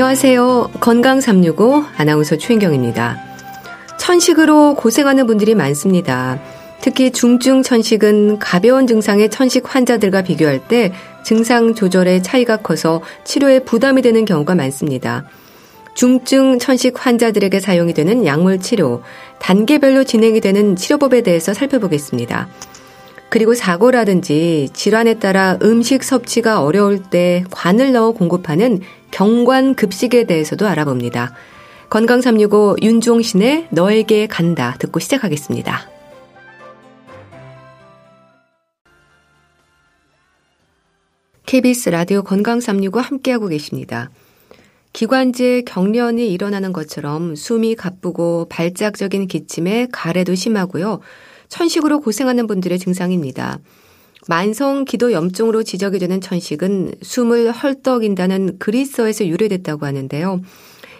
안녕하세요. 건강 365 아나운서 최인경입니다. 천식으로 고생하는 분들이 많습니다. 특히 중증 천식은 가벼운 증상의 천식 환자들과 비교할 때 증상 조절의 차이가 커서 치료에 부담이 되는 경우가 많습니다. 중증 천식 환자들에게 사용이 되는 약물 치료, 단계별로 진행이 되는 치료법에 대해서 살펴보겠습니다. 그리고 사고라든지 질환에 따라 음식 섭취가 어려울 때 관을 넣어 공급하는 경관 급식에 대해서도 알아봅니다. 건강 365 윤종신의 너에게 간다 듣고 시작하겠습니다. KBS 라디오 건강 365 함께하고 계십니다. 기관지에 경련이 일어나는 것처럼 숨이 가쁘고 발작적인 기침에 가래도 심하고요. 천식으로 고생하는 분들의 증상입니다. 만성 기도 염증으로 지적이 되는 천식은 숨을 헐떡인다는 그리스어에서 유래됐다고 하는데요.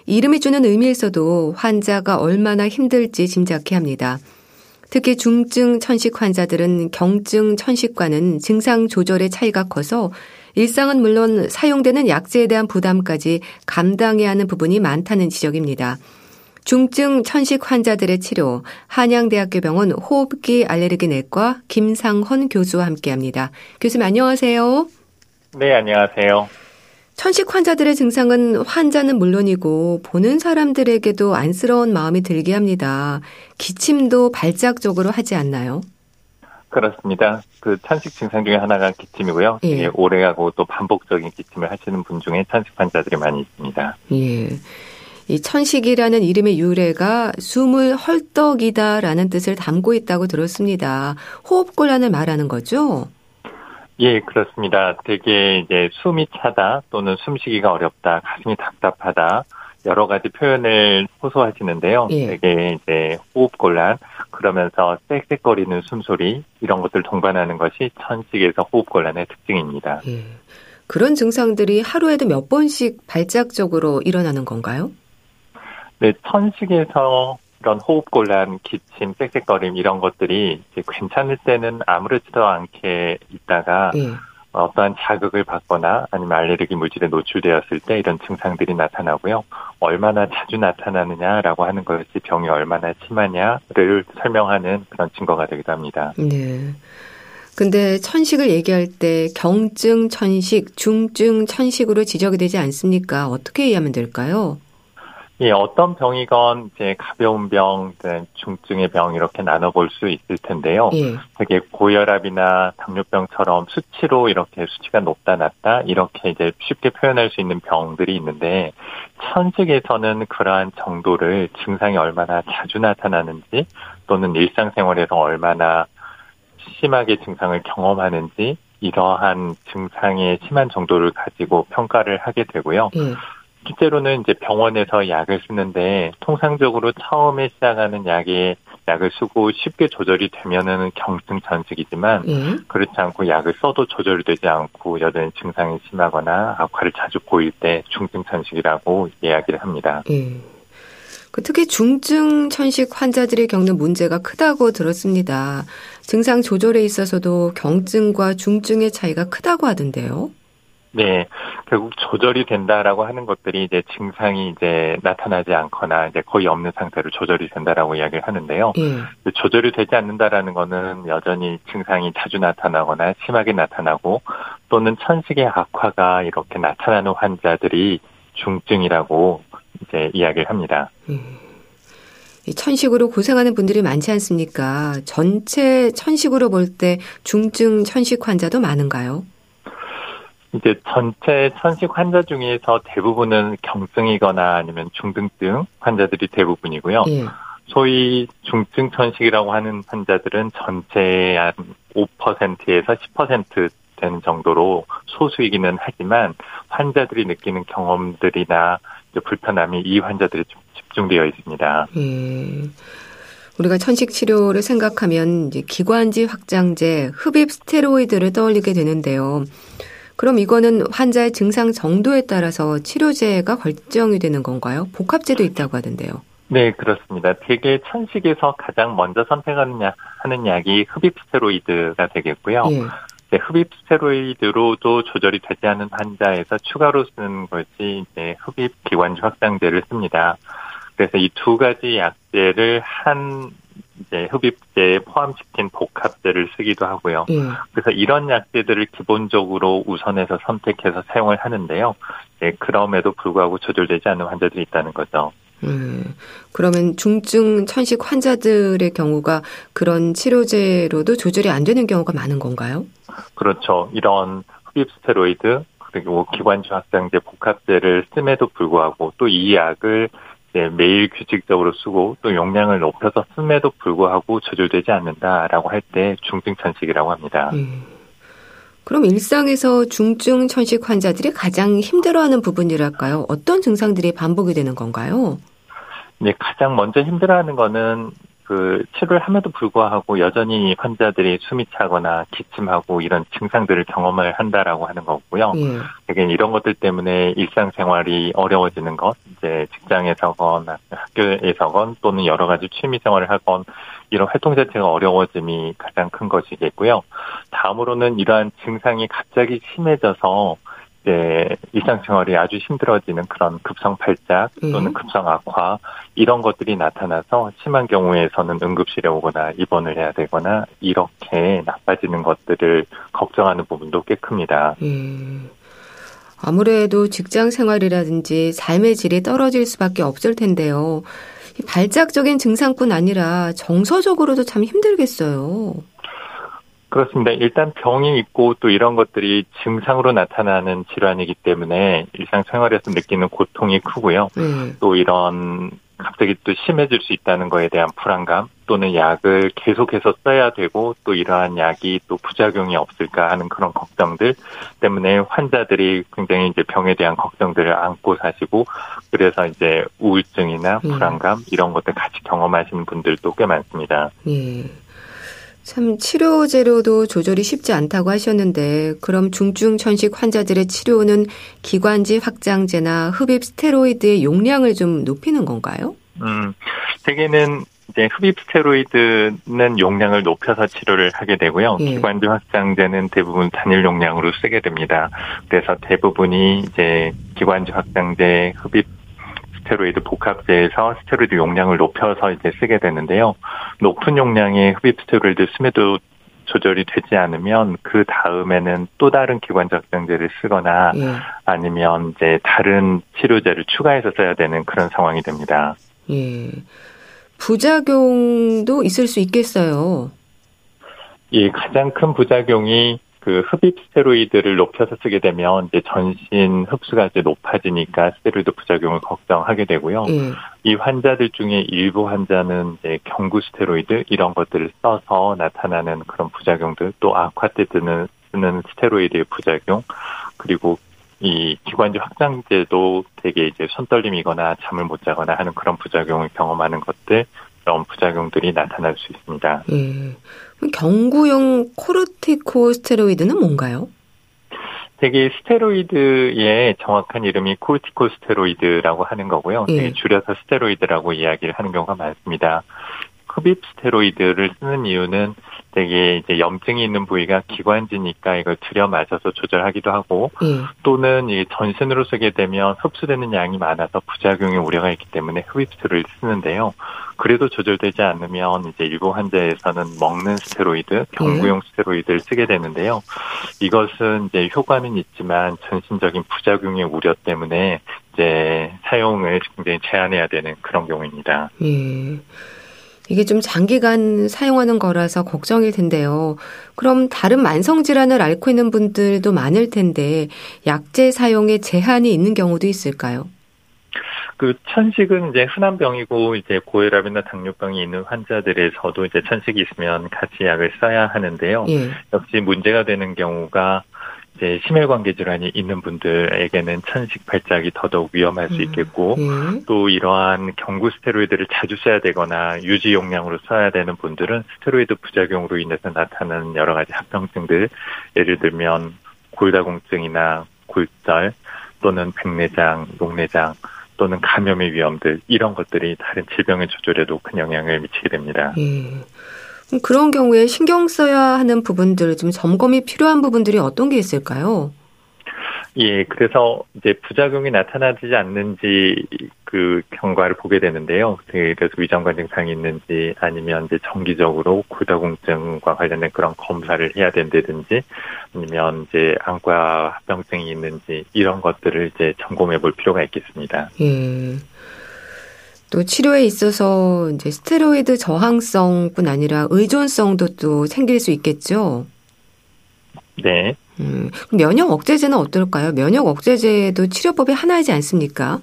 이름이 주는 의미에서도 환자가 얼마나 힘들지 짐작케 합니다. 특히 중증 천식 환자들은 경증 천식과는 증상 조절의 차이가 커서 일상은 물론 사용되는 약제에 대한 부담까지 감당해야 하는 부분이 많다는 지적입니다. 중증 천식 환자들의 치료 한양대학교 병원 호흡기 알레르기 내과 김상헌 교수와 함께합니다. 교수님 안녕하세요. 네, 안녕하세요. 천식 환자들의 증상은 환자는 물론이고 보는 사람들에게도 안쓰러운 마음이 들게 합니다. 기침도 발작적으로 하지 않나요? 그렇습니다. 그 천식 증상 중에 하나가 기침이고요. 예. 오래하고 또 반복적인 기침을 하시는 분 중에 천식 환자들이 많이 있습니다. 예. 이 천식이라는 이름의 유래가 숨을 헐떡이다라는 뜻을 담고 있다고 들었습니다. 호흡곤란을 말하는 거죠? 예, 그렇습니다. 되게 이제 숨이 차다 또는 숨쉬기가 어렵다, 가슴이 답답하다, 여러 가지 표현을 호소하시는데요. 예. 되게 이제 호흡곤란, 그러면서 쌕쌕거리는 숨소리, 이런 것들 동반하는 것이 천식에서 호흡곤란의 특징입니다. 예. 그런 증상들이 하루에도 몇 번씩 발작적으로 일어나는 건가요? 네, 천식에서 이런 호흡곤란, 기침, 쌕쌕거림 이런 것들이 괜찮을 때는 아무렇지도 않게 있다가 예. 어떠한 자극을 받거나 아니면 알레르기 물질에 노출되었을 때 이런 증상들이 나타나고요. 얼마나 자주 나타나느냐라고 하는 것이 병이 얼마나 심하냐를 설명하는 그런 증거가 되기도 합니다. 네. 근데 천식을 얘기할 때 경증 천식, 중증 천식으로 지적이 되지 않습니까? 어떻게 이해하면 될까요? 예, 어떤 병이건 이제 가벼운 병, 중증의 병 이렇게 나눠볼 수 있을 텐데요. 예. 되게 고혈압이나 당뇨병처럼 수치로 이렇게 수치가 높다 낮다 이렇게 이제 쉽게 표현할 수 있는 병들이 있는데 천식에서는 그러한 정도를 증상이 얼마나 자주 나타나는지 또는 일상생활에서 얼마나 심하게 증상을 경험하는지 이러한 증상의 심한 정도를 가지고 평가를 하게 되고요. 예. 실제로는 이제 병원에서 약을 쓰는데 통상적으로 처음에 시작하는 약에 약을 쓰고 쉽게 조절이 되면은 경증 전식이지만 예. 그렇지 않고 약을 써도 조절이 되지 않고 여전히 증상이 심하거나 악화를 자주 보일 때 중증 천식이라고 이야기를 합니다. 예. 그 특히 중증 천식 환자들이 겪는 문제가 크다고 들었습니다. 증상 조절에 있어서도 경증과 중증의 차이가 크다고 하던데요. 네, 결국 조절이 된다라고 하는 것들이 이제 증상이 이제 나타나지 않거나 이제 거의 없는 상태로 조절이 된다라고 이야기를 하는데요. 예. 조절이 되지 않는다라는 거는 여전히 증상이 자주 나타나거나 심하게 나타나고 또는 천식의 악화가 이렇게 나타나는 환자들이 중증이라고 이제 이야기를 합니다. 예. 천식으로 고생하는 분들이 많지 않습니까? 전체 천식으로 볼 때 중증 천식 환자도 많은가요? 이제 전체 천식 환자 중에서 대부분은 경증이거나 아니면 중등증 환자들이 대부분이고요. 예. 소위 중증 천식이라고 하는 환자들은 전체의 한 5%에서 10% 되는 정도로 소수이기는 하지만 환자들이 느끼는 경험들이나 불편함이 이 환자들이 좀 집중되어 있습니다. 예. 우리가 천식 치료를 생각하면 이제 기관지 확장제, 흡입 스테로이드를 떠올리게 되는데요. 그럼 이거는 환자의 증상 정도에 따라서 치료제가 결정이 되는 건가요? 복합제도 있다고 하던데요. 네, 그렇습니다. 대개 천식에서 가장 먼저 선택하는 약, 하는 약이 흡입 스테로이드가 되겠고요. 예. 흡입 스테로이드로도 조절이 되지 않은 환자에서 추가로 쓰는 것이 이제 흡입 기관지 확장제를 씁니다. 그래서 이 두 가지 약제를 한 이제 흡입제에 포함시킨 복합제를 쓰기도 하고요. 예. 그래서 이런 약제들을 기본적으로 우선해서 선택해서 사용을 하는데요. 네, 그럼에도 불구하고 조절되지 않는 환자들이 있다는 거죠. 음, 그러면 중증 천식 환자들의 경우가 그런 치료제로도 조절이 안 되는 경우가 많은 건가요? 그렇죠. 이런 흡입 스테로이드 그리고 기관지 확장제 복합제를 씀에도 불구하고 또 이 약을 매일 규칙적으로 쓰고 또 용량을 높여서 씀에도 불구하고 조절되지 않는다라고 할 때 중증 천식이라고 합니다. 음. 그럼 일상에서 중증 천식 환자들이 가장 힘들어하는 부분이랄까요? 어떤 증상들이 반복이 되는 건가요? 네, 가장 먼저 힘들어하는 거는 그 치료를 함에도 불구하고 여전히 환자들이 숨이 차거나 기침하고 이런 증상들을 경험을 한다라고 하는 거고요. 예. 되게 이런 것들 때문에 일상생활이 어려워지는 것, 이제 직장에서건 학교에서건 또는 여러 가지 취미 생활을 하건 이런 활동 자체가 어려워짐이 가장 큰 것이겠고요. 다음으로는 이러한 증상이 갑자기 심해져서 이제 일상생활이 아주 힘들어지는 그런 급성 발작 또는 음. 급성 악화 이런 것들이 나타나서 심한 경우에서는 응급실에 오거나 입원을 해야 되거나 이렇게 나빠지는 것들을 걱정하는 부분도 꽤 큽니다. 음. 아무래도 직장 생활이라든지 삶의 질이 떨어질 수밖에 없을 텐데요. 발작적인 증상뿐 아니라 정서적으로도 참 힘들겠어요. 그렇습니다. 일단 병이 있고 또 이런 것들이 증상으로 나타나는 질환이기 때문에 일상생활에서 느끼는 고통이 크고요. 음. 또 이런 갑자기 또 심해질 수 있다는 거에 대한 불안감 또는 약을 계속해서 써야 되고 또 이러한 약이 또 부작용이 없을까 하는 그런 걱정들 때문에 환자들이 굉장히 이제 병에 대한 걱정들을 안고 사시고 그래서 이제 우울증이나 음. 불안감 음. 이런 것들 같이 경험하시는 분들도 꽤 많습니다. 예. 참 치료제로도 조절이 쉽지 않다고 하셨는데 그럼 중증 천식 환자들의 치료는 기관지 확장제나 흡입 스테로이드의 용량을 좀 높이는 건가요? 음, 대개는 이제 흡입 스테로이드는 용량을 높여서 치료를 하게 되고요. 예. 기관지 확장제는 대부분 단일 용량으로 쓰게 됩니다. 그래서 대부분이 이제 기관지 확장제 흡입 스테로이드 복합제에서 스테로이드 용량을 높여서 이제 쓰게 되는데요. 높은 용량의 흡입 스테로이드 스에도 조절이 되지 않으면 그 다음에는 또 다른 기관지 확장제를 쓰거나 예. 아니면 이제 다른 치료제를 추가해서 써야 되는 그런 상황이 됩니다. 예. 부작용도 있을 수 있겠어요. 이 가장 큰 부작용이 그 흡입 스테로이드를 높여서 쓰게 되면 이제 전신 흡수가 이제 높아지니까 스테로이드 부작용을 걱정하게 되고요. 음. 이 환자들 중에 일부 환자는 이제 경구 스테로이드 이런 것들을 써서 나타나는 그런 부작용들 또 악화 때 드는 쓰는 스테로이드의 부작용 그리고 이 기관지 확장제도 되게 이제 손떨림이거나 잠을 못 자거나 하는 그런 부작용을 경험하는 것들 그런 부작용들이 나타날 수 있습니다. 예. 경구용 코르티코 스테로이드는 뭔가요? 되게 스테로이드의 정확한 이름이 코르티코 스테로이드라고 하는 거고요. 예. 줄여서 스테로이드라고 이야기를 하는 경우가 많습니다. 흡입 스테로이드를 쓰는 이유는 되게 이제 염증이 있는 부위가 기관지니까 이걸 들여 마셔서 조절하기도 하고 예. 또는 이 전신으로 쓰게 되면 흡수되는 양이 많아서 부작용의 우려가 있기 때문에 흡입술을 쓰는데요. 그래도 조절되지 않으면 이제 일부 환자에서는 먹는 스테로이드, 경구용 예. 스테로이드를 쓰게 되는데요. 이것은 이제 효과는 있지만 전신적인 부작용의 우려 때문에 이제 사용을 굉장히 제한해야 되는 그런 경우입니다. 예. 이게 좀 장기간 사용하는 거라서 걱정일 텐데요. 그럼 다른 만성 질환을 앓고 있는 분들도 많을 텐데 약제 사용에 제한이 있는 경우도 있을까요? 그 천식은 이제 흔한 병이고 이제 고혈압이나 당뇨병이 있는 환자들에서도 이제 천식이 있으면 같이 약을 써야 하는데요. 예. 역시 문제가 되는 경우가 이제 심혈관계 질환이 있는 분들에게는 천식 발작이 더더욱 위험할 수 음, 있겠고 음, 네. 또 이러한 경구 스테로이드를 자주 써야 되거나 유지 용량으로 써야 되는 분들은 스테로이드 부작용으로 인해서 나타나는 여러 가지 합병증들 예를 들면 골다공증이나 골절 또는 백내장, 녹내장 또는 감염의 위험들 이런 것들이 다른 질병의 조절에도 큰 영향을 미치게 됩니다. 예. 그런 경우에 신경 써야 하는 부분들, 좀 점검이 필요한 부분들이 어떤 게 있을까요? 예, 그래서 이제 부작용이 나타나지 않는지 그 경과를 보게 되는데요. 그래서 위장관 증상이 있는지 아니면 이제 정기적으로 고다공증과 관련된 그런 검사를 해야 된다든지 아니면 이제 안과 합병증이 있는지 이런 것들을 이제 점검해 볼 필요가 있겠습니다. 예. 또 치료에 있어서 이제 스테로이드 저항성뿐 아니라 의존성도 또 생길 수 있겠죠. 네. 음, 면역 억제제는 어떨까요? 면역 억제제도 치료법이 하나이지 않습니까?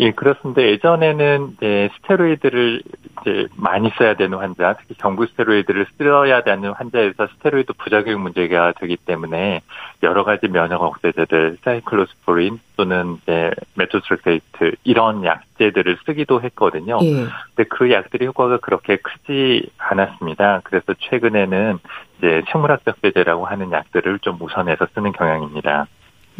예, 그렇습니다. 예전에는 이제 스테로이드를 이제 많이 써야 되는 환자, 특히 경구 스테로이드를 써야 되는 환자에서 스테로이드 부작용 문제가 되기 때문에 여러 가지 면역 억제제들, 사이클로스포린 또는 이제 메토트로세이트 이런 약제들을 쓰기도 했거든요. 예. 근데 그 약들의 효과가 그렇게 크지 않았습니다. 그래서 최근에는 이제 생물학적 제제라고 하는 약들을 좀 우선해서 쓰는 경향입니다.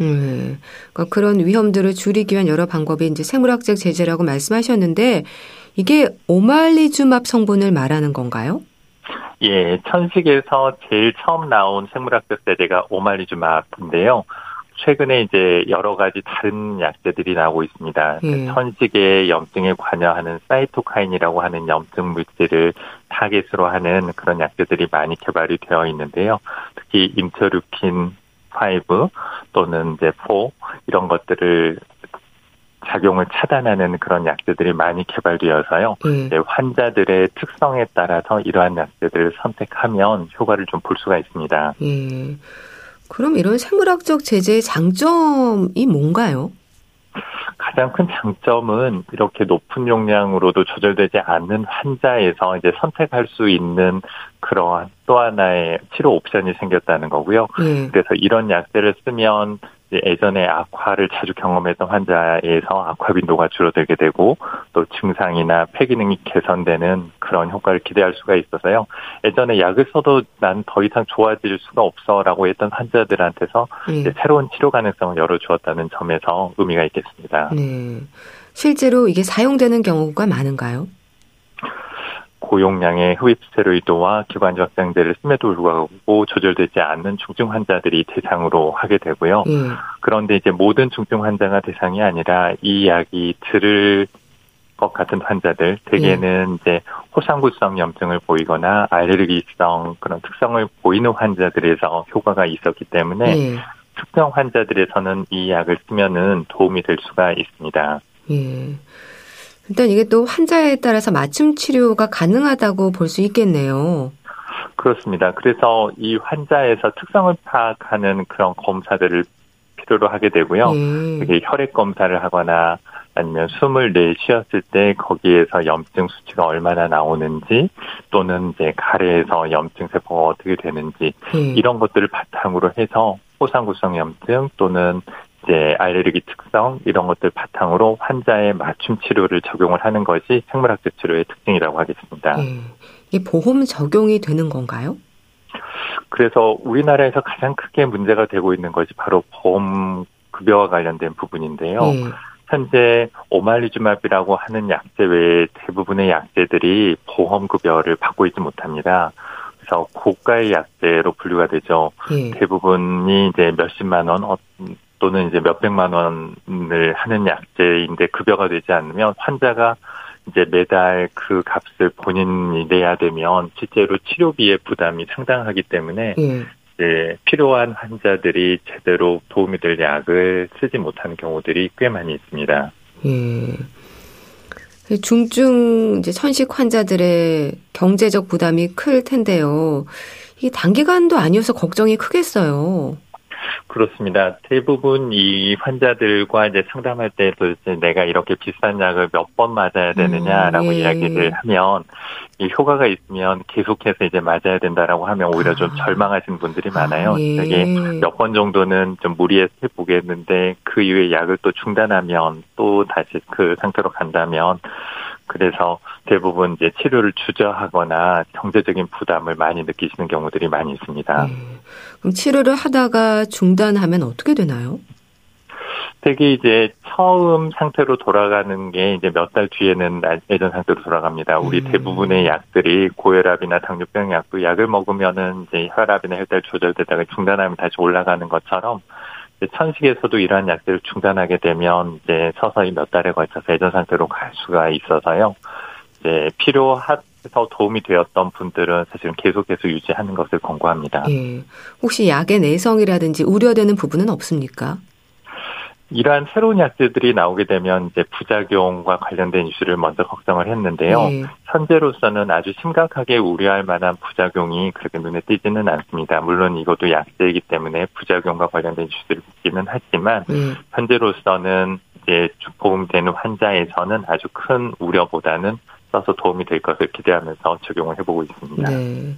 음, 그러니까 그런 위험들을 줄이기 위한 여러 방법이 이제 생물학적 제재라고 말씀하셨는데 이게 오말리주맙 성분을 말하는 건가요? 예, 천식에서 제일 처음 나온 생물학적 제재가 오말리주맙인데요. 최근에 이제 여러 가지 다른 약제들이 나오고 있습니다. 예. 천식의 염증에 관여하는 사이토카인이라고 하는 염증 물질을 타겟으로 하는 그런 약제들이 많이 개발이 되어 있는데요. 특히 인터루킨 5 또는 이제 4 이런 것들을 작용을 차단하는 그런 약제들이 많이 개발되어서요. 음. 환자들의 특성에 따라서 이러한 약제들을 선택하면 효과를 좀 볼 수가 있습니다. 음. 그럼 이런 생물학적 제재의 장점이 뭔가요? 가장 큰 장점은 이렇게 높은 용량으로도 조절되지 않는 환자에서 이제 선택할 수 있는 그러한 또 하나의 치료 옵션이 생겼다는 거고요. 네. 그래서 이런 약제를 쓰면 예전에 악화를 자주 경험했던 환자에서 악화 빈도가 줄어들게 되고 또 증상이나 폐기능이 개선되는 그런 효과를 기대할 수가 있어서요. 예전에 약을 써도 난 더 이상 좋아질 수가 없어라고 했던 환자들한테서 네. 새로운 치료 가능성을 열어주었다는 점에서 의미가 있겠습니다. 네. 실제로 이게 사용되는 경우가 많은가요? 고용량의 흡입 스테로이드와 기관지 확장제를 씀에도 불구하고 조절되지 않는 중증 환자들이 대상으로 하게 되고요. 음. 그런데 이제 모든 중증 환자가 대상이 아니라 이 약이 들을 것 같은 환자들 대개는 음. 이제 호상구성 염증을 보이거나 알레르기성 그런 특성을 보이는 환자들에서 효과가 있었기 때문에 음. 특정 환자들에서는 이 약을 쓰면은 도움이 될 수가 있습니다. 예. 일단 이게 또 환자에 따라서 맞춤 치료가 가능하다고 볼 수 있겠네요. 그렇습니다. 그래서 이 환자에서 특성을 파악하는 그런 검사들을 필요로 하게 되고요. 예. 혈액 검사를 하거나 아니면 숨을 내쉬었을 때 거기에서 염증 수치가 얼마나 나오는지 또는 이제 가래에서 염증 세포가 어떻게 되는지 예. 이런 것들을 바탕으로 해서 호상구성 염증 또는 이제 알레르기 특성 이런 것들 바탕으로 환자의 맞춤 치료를 적용을 하는 것이 생물학적 치료의 특징이라고 하겠습니다. 네. 이 보험 적용이 되는 건가요? 그래서 우리나라에서 가장 크게 문제가 되고 있는 것이 바로 보험 급여와 관련된 부분인데요. 네. 현재 오말리주맙이라고 하는 약제 외에 대부분의 약제들이 보험 급여를 받고 있지 못합니다. 그래서 고가의 약제로 분류가 되죠. 네. 대부분이 이제 몇십만 원, 어, 또는 이제 몇백만 원을 하는 약제인데 급여가 되지 않으면 환자가 이제 매달 그 값을 본인이 내야 되면 실제로 치료비의 부담이 상당하기 때문에 예. 이제 필요한 환자들이 제대로 도움이 될 약을 쓰지 못하는 경우들이 꽤 많이 있습니다. 예. 중증 이제 천식 환자들의 경제적 부담이 클 텐데요. 이게 단기간도 아니어서 걱정이 크겠어요. 그렇습니다. 대부분 이 환자들과 이제 상담할 때도 이제 내가 이렇게 비싼 약을 몇 번 맞아야 되느냐라고 음, 예. 이야기를 하면 이 효과가 있으면 계속해서 이제 맞아야 된다라고 하면 오히려 좀 아. 절망하시는 분들이 많아요. 아, 예. 되게 몇 번 정도는 좀 무리해서 해보겠는데 그 이후에 약을 또 중단하면 또 다시 그 상태로 간다면 그래서 대부분 이제 치료를 주저하거나 경제적인 부담을 많이 느끼시는 경우들이 많이 있습니다. 네. 그럼 치료를 하다가 중단하면 어떻게 되나요? 되게 이제 처음 상태로 돌아가는 게 이제 몇 달 뒤에는 예전 상태로 돌아갑니다. 우리 음. 대부분의 약들이 고혈압이나 당뇨병 약도 약을 먹으면은 이제 혈압이나 혈당 조절되다가 중단하면 다시 올라가는 것처럼 천식에서도 이러한 약들을 중단하게 되면 이제 서서히 몇 달에 걸쳐서 예전 상태로 갈 수가 있어서요. 이제 필요해서 도움이 되었던 분들은 사실은 계속해서 유지하는 것을 권고합니다. 예. 혹시 약의 내성이라든지 우려되는 부분은 없습니까? 이러한 새로운 약들이 나오게 되면 이제 부작용과 관련된 이슈를 먼저 걱정을 했는데요. 네. 현재로서는 아주 심각하게 우려할 만한 부작용이 그렇게 눈에 띄지는 않습니다. 물론 이것도 약제이기 때문에 부작용과 관련된 이슈들이 있기는 하지만 네. 현재로서는 이제 보험되는 환자에서는 아주 큰 우려보다는 써서 도움이 될 것을 기대하면서 적용을 해보고 있습니다. 네.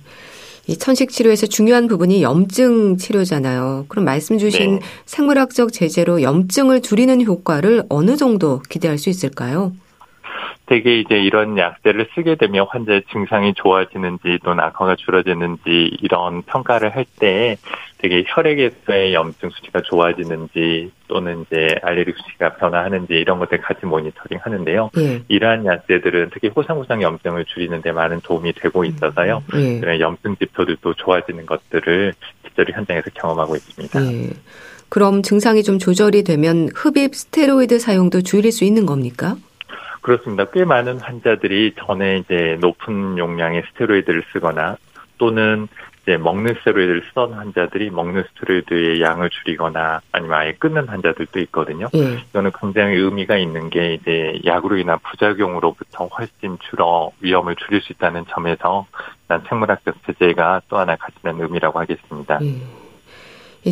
이 천식 치료에서 중요한 부분이 염증 치료잖아요. 그럼 말씀 주신 네. 생물학적 제재로 염증을 줄이는 효과를 어느 정도 기대할 수 있을까요? 되게 이제 이런 약제를 쓰게 되면 환자의 증상이 좋아지는지 또는 악화가 줄어지는지 이런 평가를 할 때 되게 혈액에서의 염증 수치가 좋아지는지 또는 이제 알레르기 수치가 변화하는지 이런 것들 같이 모니터링 하는데요. 예. 이러한 약제들은 특히 호상호상 염증을 줄이는 데 많은 도움이 되고 있어서요. 음. 예. 염증 지표들도 좋아지는 것들을 실제로 현장에서 경험하고 있습니다. 예. 그럼 증상이 좀 조절이 되면 흡입 스테로이드 사용도 줄일 수 있는 겁니까? 그렇습니다. 꽤 많은 환자들이 전에 이제 높은 용량의 스테로이드를 쓰거나 또는 이제 먹는 스테로이드를 쓰던 환자들이 먹는 스테로이드의 양을 줄이거나 아니면 아예 끊는 환자들도 있거든요. 예. 이거는 굉장히 의미가 있는 게 이제 약으로 인한 부작용으로부터 훨씬 줄어 위험을 줄일 수 있다는 점에서 난 생물학적 제재가 또 하나 가지는 의미라고 하겠습니다. 예.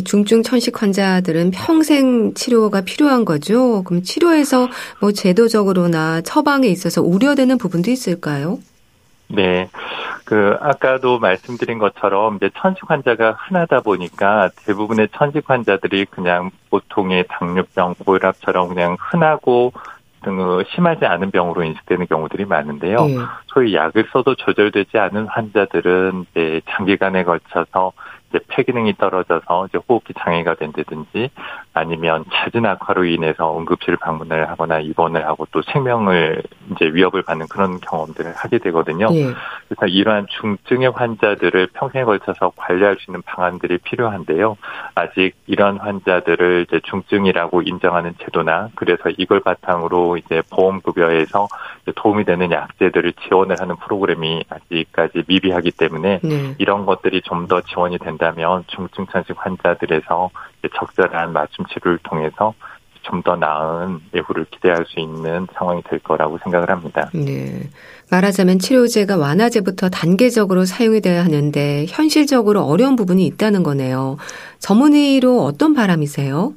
중증 천식 환자들은 평생 치료가 필요한 거죠. 그럼 치료에서 뭐 제도적으로나 처방에 있어서 우려되는 부분도 있을까요? 네. 그, 아까도 말씀드린 것처럼 이제 천식 환자가 흔하다 보니까 대부분의 천식 환자들이 그냥 보통의 당뇨병, 고혈압처럼 그냥 흔하고 그 심하지 않은 병으로 인식되는 경우들이 많은데요. 네. 소위 약을 써도 조절되지 않은 환자들은 이제 장기간에 걸쳐서 이제 폐 기능이 떨어져서 이제 호흡기 장애가 된다든지 아니면 잦은 악화로 인해서 응급실 방문을 하거나 입원을 하고 또 생명을 이제 위협을 받는 그런 경험들을 하게 되거든요. 예. 그래서 이러한 중증의 환자들을 평생에 걸쳐서 관리할 수 있는 방안들이 필요한데요. 아직 이런 환자들을 이제 중증이라고 인정하는 제도나 그래서 이걸 바탕으로 이제 보험급여에서 도움이 되는 약제들을 지원을 하는 프로그램이 아직까지 미비하기 때문에 네. 이런 것들이 좀 더 지원이 된다 면 중증 천식 환자들에서 적절한 맞춤 치료를 통해서 좀 더 나은 예후를 기대할 수 있는 상황이 될 거라고 생각을 합니다. 네. 말하자면 치료제가 완화제부터 단계적으로 사용이 돼야 하는데 현실적으로 어려운 부분이 있다는 거네요. 전문의로 어떤 바람이세요?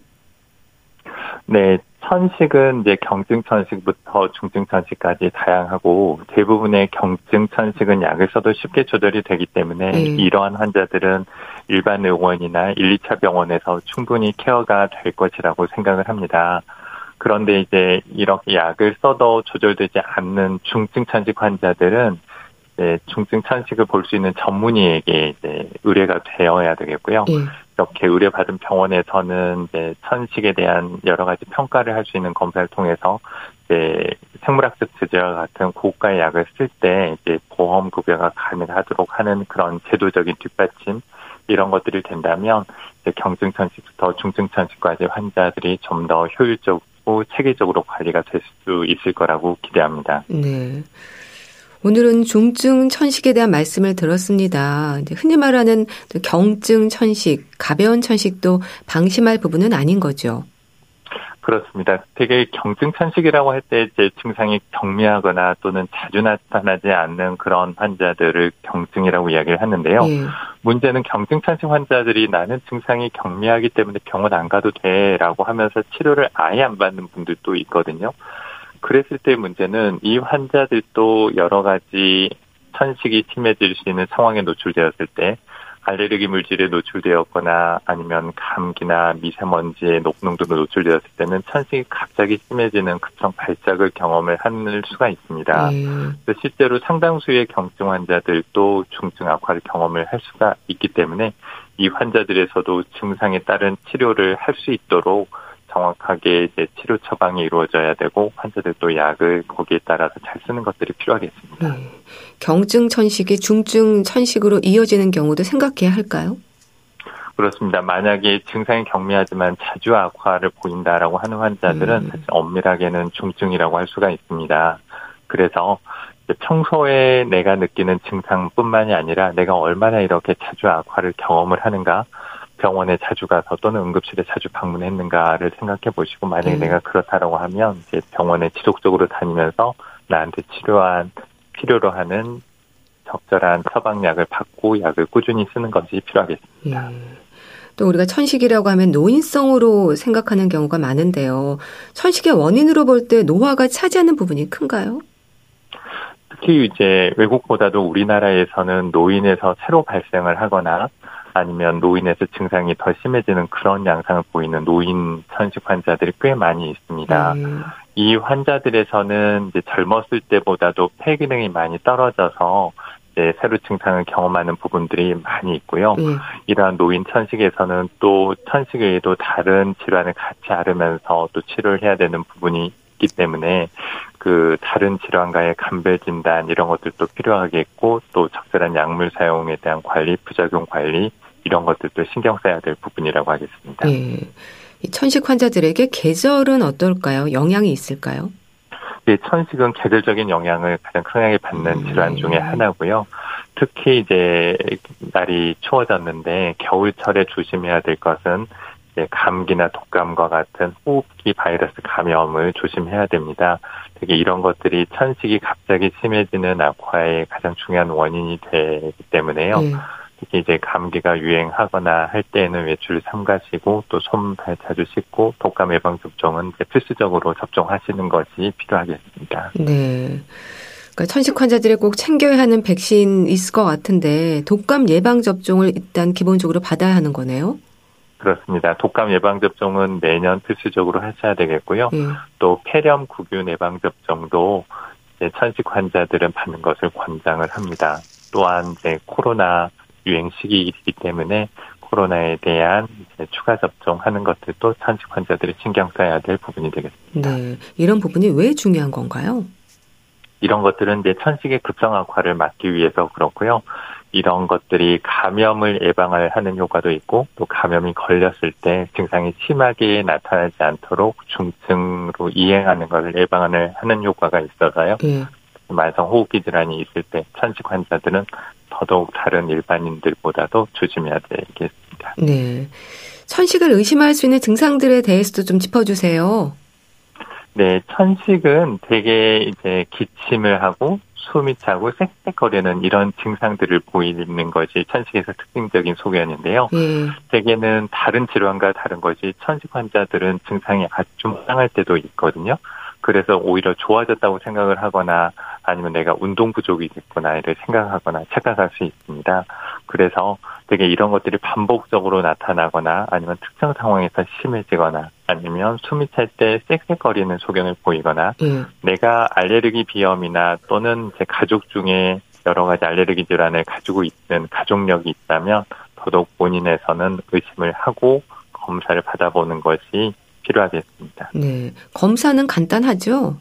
네, 천식은 이제 경증 천식부터 중증 천식까지 다양하고 대부분의 경증 천식은 약을 써도 쉽게 조절이 되기 때문에 음. 이러한 환자들은 일반 의원이나 1, 2차 병원에서 충분히 케어가 될 것이라고 생각을 합니다. 그런데 이제 이렇게 약을 써도 조절되지 않는 중증 천식 환자들은 이제 중증 천식을 볼 수 있는 전문의에게 이제 의뢰가 되어야 되겠고요. 음. 이렇게 의뢰받은 병원에서는 이제 천식에 대한 여러 가지 평가를 할 수 있는 검사를 통해서 이제 생물학적 제재와 같은 고가의 약을 쓸 때 이제 보험 급여가 가능하도록 하는 그런 제도적인 뒷받침 이런 것들이 된다면 경증 천식부터 중증 천식까지 환자들이 좀 더 효율적이고 체계적으로 관리가 될 수 있을 거라고 기대합니다. 네. 오늘은 중증 천식에 대한 말씀을 들었습니다. 흔히 말하는 경증 천식, 가벼운 천식도 방심할 부분은 아닌 거죠. 그렇습니다. 되게 경증 천식이라고 할 때 이제 증상이 경미하거나 또는 자주 나타나지 않는 그런 환자들을 경증이라고 이야기를 하는데요. 네. 문제는 경증 천식 환자들이 나는 증상이 경미하기 때문에 병원 안 가도 돼라고 하면서 치료를 아예 안 받는 분들도 있거든요. 그랬을 때 문제는 이 환자들도 여러 가지 천식이 심해질 수 있는 상황에 노출되었을 때 알레르기 물질에 노출되었거나 아니면 감기나 미세먼지의 높농도로 노출되었을 때는 천식이 갑자기 심해지는 급성 발작을 경험을 하는 수가 있습니다. 음. 실제로 상당수의 경증 환자들도 중증 악화를 경험을 할 수가 있기 때문에 이 환자들에서도 증상에 따른 치료를 할 수 있도록 정확하게 이제 치료 처방이 이루어져야 되고 환자들도 약을 거기에 따라서 잘 쓰는 것들이 필요하겠습니다. 네. 경증 천식이 중증 천식으로 이어지는 경우도 생각해야 할까요? 그렇습니다. 만약에 증상이 경미하지만 자주 악화를 보인다라고 하는 환자들은 음. 사실 엄밀하게는 중증이라고 할 수가 있습니다. 그래서 평소에 내가 느끼는 증상뿐만이 아니라 내가 얼마나 이렇게 자주 악화를 경험을 하는가 병원에 자주 가서 또는 응급실에 자주 방문했는가를 생각해 보시고 만약에 음. 내가 그렇다라고 하면 이제 병원에 지속적으로 다니면서 나한테 치료한 필요로 하는 적절한 처방약을 받고 약을 꾸준히 쓰는 것이 필요하겠습니다. 예. 또 우리가 천식이라고 하면 노인성으로 생각하는 경우가 많은데요. 천식의 원인으로 볼 때 노화가 차지하는 부분이 큰가요? 특히 이제 외국보다도 우리나라에서는 노인에서 새로 발생을 하거나 아니면 노인에서 증상이 더 심해지는 그런 양상을 보이는 노인 천식 환자들이 꽤 많이 있습니다. 음. 이 환자들에서는 이제 젊었을 때보다도 폐 기능이 많이 떨어져서 이제 새로 증상을 경험하는 부분들이 많이 있고요. 음. 이러한 노인 천식에서는 또 천식 외에도 다른 질환을 같이 앓으면서 또 치료를 해야 되는 부분이 있기 때문에 그 다른 질환과의 감별 진단 이런 것들도 필요하겠고 또 적절한 약물 사용에 대한 관리, 부작용 관리 이런 것들도 신경 써야 될 부분이라고 하겠습니다. 네. 천식 환자들에게 계절은 어떨까요? 영향이 있을까요? 예, 천식은 계절적인 영향을 가장 크게 받는 음. 질환 중에 하나고요. 특히 이제 날이 추워졌는데 겨울철에 조심해야 될 것은 이제 감기나 독감과 같은 호흡기 바이러스 감염을 조심해야 됩니다. 되게 이런 것들이 천식이 갑자기 심해지는 악화의 가장 중요한 원인이 되기 때문에요. 네. 특히 이제 감기가 유행하거나 할 때에는 외출을 삼가시고 또 손, 발 자주 씻고 독감 예방 접종은 필수적으로 접종하시는 것이 필요하겠습니다. 네. 그러니까 천식 환자들이 꼭 챙겨야 하는 백신 있을 것 같은데 독감 예방 접종을 일단 기본적으로 받아야 하는 거네요. 그렇습니다. 독감 예방 접종은 매년 필수적으로 하셔야 되겠고요. 네. 또 폐렴 구균 예방 접종도 천식 환자들은 받는 것을 권장을 합니다. 또한 이제 코로나 유행 시기이기 때문에 코로나에 대한 이제 추가 접종하는 것들도 천식 환자들이 신경 써야 될 부분이 되겠습니다. 네, 이런 부분이 왜 중요한 건가요? 이런 것들은 이제 천식의 급성 악화를 막기 위해서 그렇고요. 이런 것들이 감염을 예방을 하는 효과도 있고 또 감염이 걸렸을 때 증상이 심하게 나타나지 않도록 중증으로 이행하는 것을 예방을 하는 효과가 있어서요. 네. 만성 호흡기 질환이 있을 때 천식 환자들은 더더욱 다른 일반인들보다도 조심해야 되겠습니다. 네. 천식을 의심할 수 있는 증상들에 대해서도 좀 짚어주세요. 네, 천식은 대개 이제 기침을 하고 숨이 차고 쌕쌕거리는 이런 증상들을 보이는 것이 천식에서 특징적인 소견인데요. 예. 대개는 다른 질환과 다른 것이 천식 환자들은 증상이 아주 좀 이상할 때도 있거든요. 그래서 오히려 좋아졌다고 생각을 하거나 아니면 내가 운동 부족이 됐구나를 생각하거나 착각할 수 있습니다. 그래서 되게 이런 것들이 반복적으로 나타나거나 아니면 특정 상황에서 심해지거나 아니면 숨이 찰 때 쌕쌕거리는 소견을 보이거나 음. 내가 알레르기 비염이나 또는 제 가족 중에 여러 가지 알레르기 질환을 가지고 있는 가족력이 있다면 더더욱 본인에서는 의심을 하고 검사를 받아보는 것이 필요하겠습니다. 네. 검사는 간단하죠?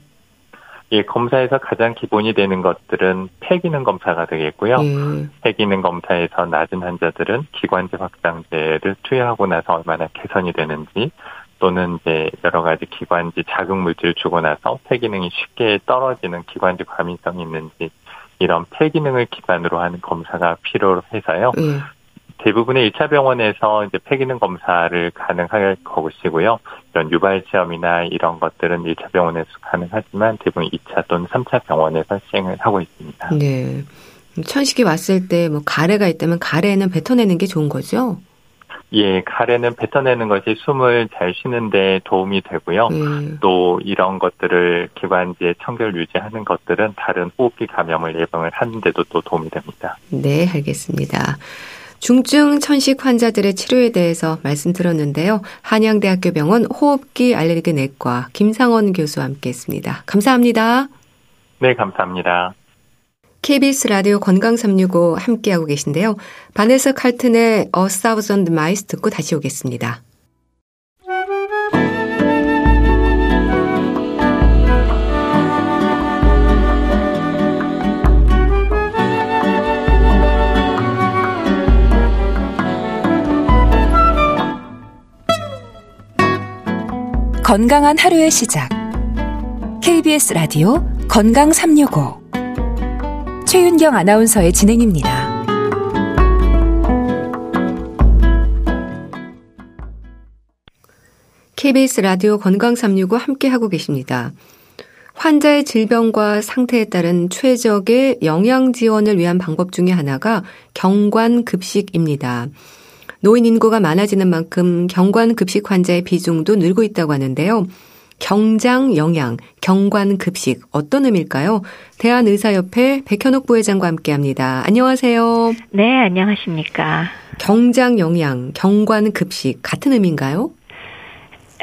예, 검사에서 가장 기본이 되는 것들은 폐기능 검사가 되겠고요. 예. 폐기능 검사에서 낮은 환자들은 기관지 확장제를 투여하고 나서 얼마나 개선이 되는지 또는 이제 여러 가지 기관지 자극 물질을 주고 나서 폐기능이 쉽게 떨어지는 기관지 과민성이 있는지 이런 폐기능을 기반으로 하는 검사가 필요해서요. 예. 대부분의 1차 병원에서 이제 폐기능 검사를 가능할 것이고요. 이런 유발 시험이나 이런 것들은 1차 병원에서 가능하지만 대부분 2차 또는 3차 병원에서 시행을 하고 있습니다. 네. 천식이 왔을 때 뭐 가래가 있다면 가래는 뱉어내는 게 좋은 거죠? 예, 가래는 뱉어내는 것이 숨을 잘 쉬는데 도움이 되고요. 예. 또 이런 것들을 기관지에 청결 유지하는 것들은 다른 호흡기 감염을 예방을 하는데도 또 도움이 됩니다. 네, 알겠습니다. 중증 천식 환자들의 치료에 대해서 말씀 들었는데요. 한양대학교 병원 호흡기 알레르기 내과 김상원 교수와 함께했습니다. 감사합니다. 네, 감사합니다. KBS 라디오 건강 365 함께하고 계신데요. 바네스 칼튼의 A Thousand Miles 듣고 다시 오겠습니다. 건강한 하루의 시작. KBS 라디오 건강 365. 최윤경 아나운서의 진행입니다. KBS 라디오 건강 365 함께 하고 계십니다. 환자의 질병과 상태에 따른 최적의 영양 지원을 위한 방법 중의 하나가 경관 급식입니다. 노인 인구가 많아지는 만큼 경관 급식 환자의 비중도 늘고 있다고 하는데요. 경장 영양, 경관 급식 어떤 의미일까요? 대한의사협회 백현옥 부회장과 함께합니다. 안녕하세요. 네, 안녕하십니까. 경장 영양, 경관 급식 같은 의미인가요?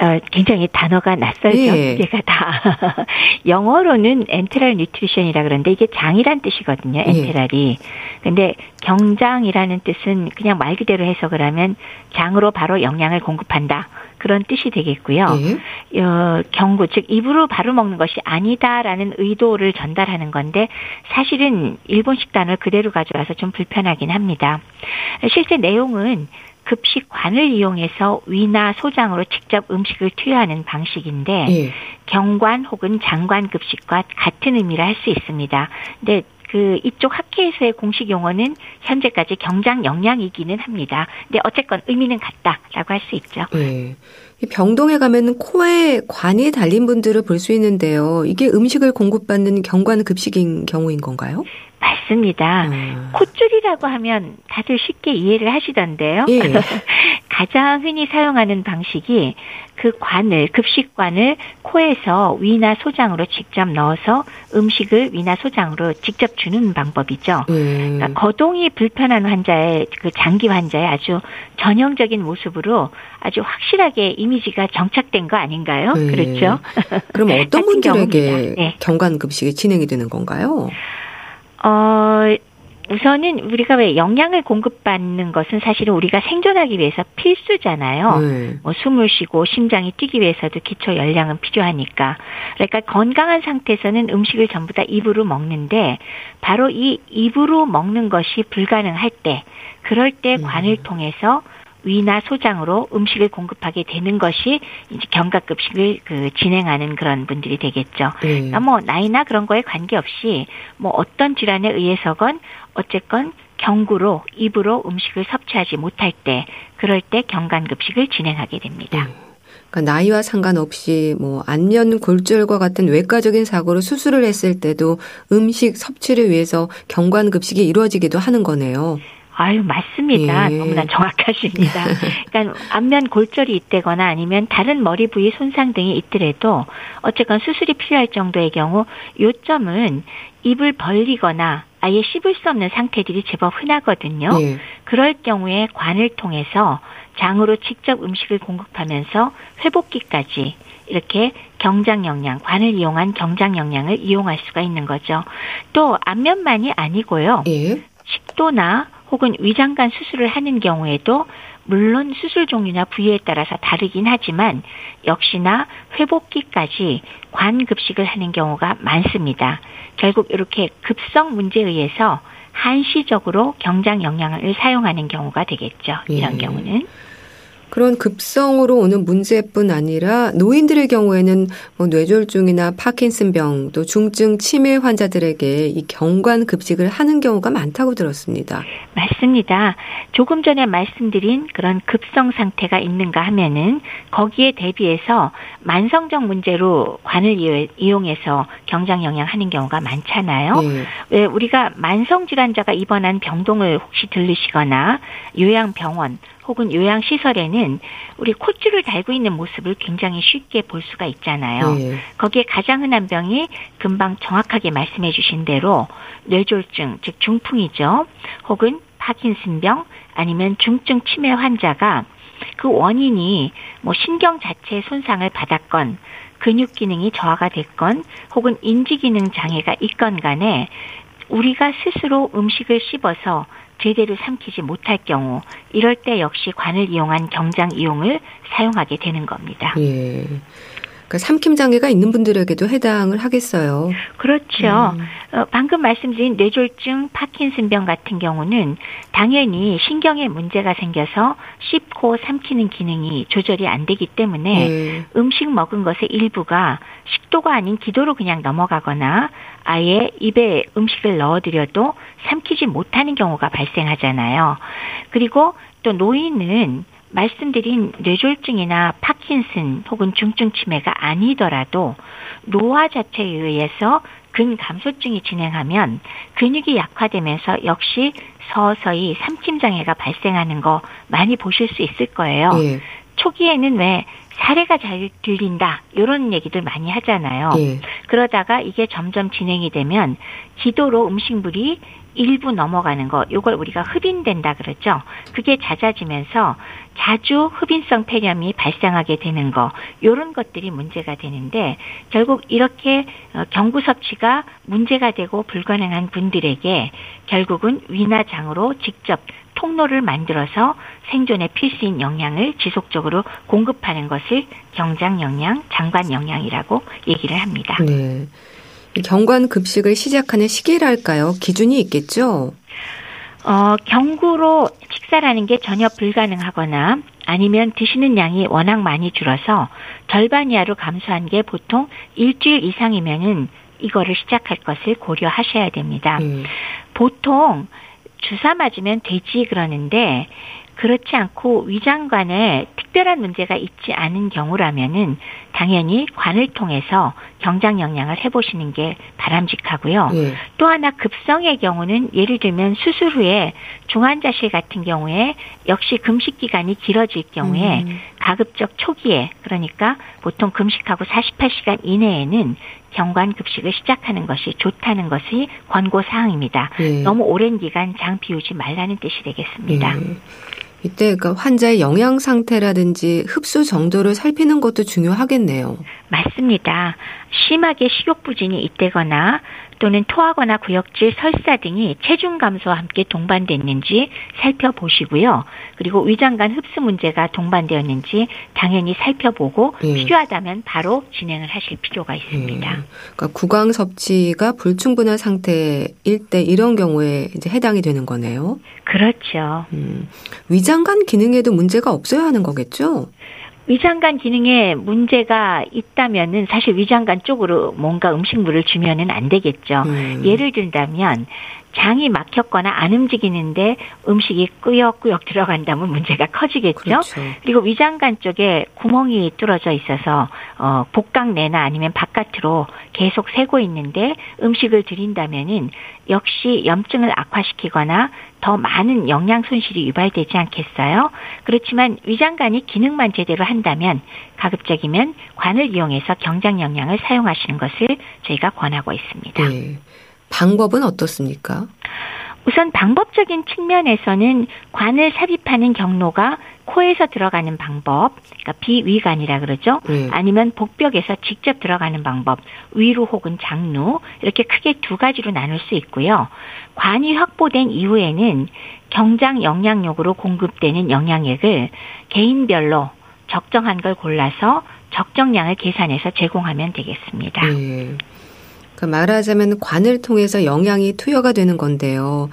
어, 굉장히 단어가 낯설죠. 예. 제가 다 영어로는 enteral nutrition이라 그러는데 이게 장이란 뜻이거든요. 예. enteral이. 예. 근데 경장이라는 뜻은 그냥 말 그대로 해석을 하면 장으로 바로 영양을 공급한다. 그런 뜻이 되겠고요. 예. 어, 경구 즉 입으로 바로 먹는 것이 아니다라는 의도를 전달하는 건데 사실은 일본식 단어를 그대로 가져와서 좀 불편하긴 합니다. 실제 내용은 급식관을 이용해서 위나 소장으로 직접 음식을 투여하는 방식인데 예. 경관 혹은 장관 급식과 같은 의미를 할 수 있습니다. 근데 그 이쪽 학회에서의 공식 용어는 현재까지 경장 영양이기는 합니다. 근데 어쨌건 의미는 같다라고 할 수 있죠. 네. 병동에 가면 코에 관이 달린 분들을 볼 수 있는데요. 이게 음식을 공급받는 경관 급식인 경우인 건가요? 맞습니다. 음. 콧줄이라고 하면 다들 쉽게 이해를 하시던데요. 예. 가장 흔히 사용하는 방식이 그 관을 급식관을 코에서 위나 소장으로 직접 넣어서 음식을 위나 소장으로 직접 주는 방법이죠. 음. 그러니까 거동이 불편한 환자의 그 장기 환자의 아주 전형적인 모습으로 아주 확실하게 이미지가 정착된 거 아닌가요? 음. 그렇죠? 그럼 어떤 분들에게 네. 경관 급식이 진행이 되는 건가요? 어, 우선은 우리가 왜 영양을 공급받는 것은 사실은 우리가 생존하기 위해서 필수잖아요. 네. 뭐 숨을 쉬고 심장이 뛰기 위해서도 기초 열량은 필요하니까. 그러니까 건강한 상태에서는 음식을 전부 다 입으로 먹는데 바로 이 입으로 먹는 것이 불가능할 때 그럴 때 음. 관을 통해서 위나 소장으로 음식을 공급하게 되는 것이 이제 경각급식을 그 진행하는 그런 분들이 되겠죠. 네. 그러니까 뭐 나이나 그런 거에 관계없이 뭐 어떤 질환에 의해서건 어쨌건 경구로 입으로 음식을 섭취하지 못할 때 그럴 때 경관급식을 진행하게 됩니다. 네. 그러니까 나이와 상관없이 뭐 안면 골절과 같은 외과적인 사고로 수술을 했을 때도 음식 섭취를 위해서 경관급식이 이루어지기도 하는 거네요. 아유, 맞습니다. 예. 너무나 정확하십니다. 그러니까 안면 골절이 있다거나 아니면 다른 머리 부위 손상 등이 있더라도 어쨌건 수술이 필요할 정도의 경우 요점은 입을 벌리거나 아예 씹을 수 없는 상태들이 제법 흔하거든요. 예. 그럴 경우에 관을 통해서 장으로 직접 음식을 공급하면서 회복기까지 이렇게 경장 영양, 관을 이용한 경장 영양을 이용할 수가 있는 거죠. 또 안면만이 아니고요. 예. 식도나 혹은 위장관 수술을 하는 경우에도 물론 수술 종류나 부위에 따라서 다르긴 하지만 역시나 회복기까지 관급식을 하는 경우가 많습니다. 결국 이렇게 급성 문제에 의해서 한시적으로 경장 영양을 사용하는 경우가 되겠죠. 이런 예. 경우는. 그런 급성으로 오는 문제뿐 아니라 노인들의 경우에는 뭐 뇌졸중이나 파킨슨병 또 중증 치매 환자들에게 이 경관 급식을 하는 경우가 많다고 들었습니다. 맞습니다. 조금 전에 말씀드린 그런 급성 상태가 있는가 하면은 거기에 대비해서 만성적 문제로 관을 이용해서 경장 영양하는 경우가 많잖아요. 네. 왜 우리가 만성 질환자가 입원한 병동을 혹시 들르시거나 요양병원 혹은 요양시설에는 우리 콧줄을 달고 있는 모습을 굉장히 쉽게 볼 수가 있잖아요. 네. 거기에 가장 흔한 병이 금방 정확하게 말씀해 주신 대로 뇌졸중, 즉 중풍이죠. 혹은 파킨슨병 아니면 중증 치매 환자가 그 원인이 뭐 신경 자체의 손상을 받았건 근육 기능이 저하가 됐건 혹은 인지 기능 장애가 있건 간에 우리가 스스로 음식을 씹어서 제대로 삼키지 못할 경우 이럴 때 역시 관을 이용한 경장 이용을 사용하게 되는 겁니다. 예. 그러니까 삼킴 장애가 있는 분들에게도 해당을 하겠어요. 그렇죠. 음. 어, 방금 말씀드린 뇌졸중, 파킨슨병 같은 경우는 당연히 신경에 문제가 생겨서 씹고 삼키는 기능이 조절이 안 되기 때문에 네. 음식 먹은 것의 일부가 식도가 아닌 기도로 그냥 넘어가거나 아예 입에 음식을 넣어드려도 삼키지 못하는 경우가 발생하잖아요. 그리고 또 노인은 말씀드린 뇌졸중이나 파킨슨 혹은 중증 치매가 아니더라도 노화 자체에 의해서 근감소증이 진행하면 근육이 약화되면서 역시 서서히 삼킴 장애가 발생하는 거 많이 보실 수 있을 거예요. 예. 초기에는 왜 사례가 잘 들린다 이런 얘기들 많이 하잖아요. 예. 그러다가 이게 점점 진행이 되면 기도로 음식물이 일부 넘어가는 거, 요걸 우리가 흡인된다 그러죠. 그게 잦아지면서 자주 흡인성 폐렴이 발생하게 되는 거, 요런 것들이 문제가 되는데 결국 이렇게 어, 경구 섭취가 문제가 되고 불가능한 분들에게 결국은 위나 장으로 직접 통로를 만들어서 생존에 필수인 영양을 지속적으로 공급하는 것을 경장 영양, 장관 영양이라고 얘기를 합니다. 네. 경관 급식을 시작하는 시기랄까요? 기준이 있겠죠? 어, 경구로 식사라는 게 전혀 불가능하거나 아니면 드시는 양이 워낙 많이 줄어서 절반 이하로 감소한 게 보통 일주일 이상이면은 이거를 시작할 것을 고려하셔야 됩니다. 음. 보통 주사 맞으면 되지 그러는데 그렇지 않고 위장관에 특별한 문제가 있지 않은 경우라면은 당연히 관을 통해서 경장 영양을 해보시는 게 바람직하고요. 예. 또 하나 급성의 경우는 예를 들면 수술 후에 중환자실 같은 경우에 역시 금식 기간이 길어질 경우에 음. 가급적 초기에 그러니까 보통 금식하고 48시간 이내에는 경관 급식을 시작하는 것이 좋다는 것이 권고 사항입니다. 예. 너무 오랜 기간 장 비우지 말라는 뜻이 되겠습니다. 예. 이때 그러니까 환자의 영양 상태라든지 흡수 정도를 살피는 것도 중요하겠네요. 맞습니다. 심하게 식욕 부진이 있다거나 또는 토하거나 구역질, 설사 등이 체중 감소와 함께 동반됐는지 살펴보시고요. 그리고 위장관 흡수 문제가 동반되었는지 당연히 살펴보고 예. 필요하다면 바로 진행을 하실 필요가 있습니다. 예. 그러니까 구강 섭취가 불충분한 상태일 때 이런 경우에 이제 해당이 되는 거네요. 그렇죠. 음, 위장관 기능에도 문제가 없어야 하는 거겠죠? 위장관 기능에 문제가 있다면은 사실 위장관 쪽으로 뭔가 음식물을 주면은 안 되겠죠. 음. 예를 들자면 장이 막혔거나 안 움직이는데 음식이 꾸역꾸역 들어간다면 문제가 커지겠죠. 그렇죠. 그리고 위장관 쪽에 구멍이 뚫어져 있어서 어 복강 내나 아니면 바깥으로 계속 새고 있는데 음식을 들인다면은 역시 염증을 악화시키거나 더 많은 영양 손실이 유발되지 않겠어요? 그렇지만 위장관이 기능만 제대로 한다면 가급적이면 관을 이용해서 경장 영양을 사용하시는 것을 저희가 권하고 있습니다. 네. 방법은 어떻습니까? 우선 방법적인 측면에서는 관을 삽입하는 경로가 코에서 들어가는 방법, 그러니까 비위관이라 그러죠. 네. 아니면 복벽에서 직접 들어가는 방법, 위로 혹은 장루 이렇게 크게 두 가지로 나눌 수 있고요. 관이 확보된 이후에는 경장 영양용으로 공급되는 영양액을 개인별로 적정한 걸 골라서 적정량을 계산해서 제공하면 되겠습니다. 네. 그러니까 말하자면 관을 통해서 영양이 투여가 되는 건데요.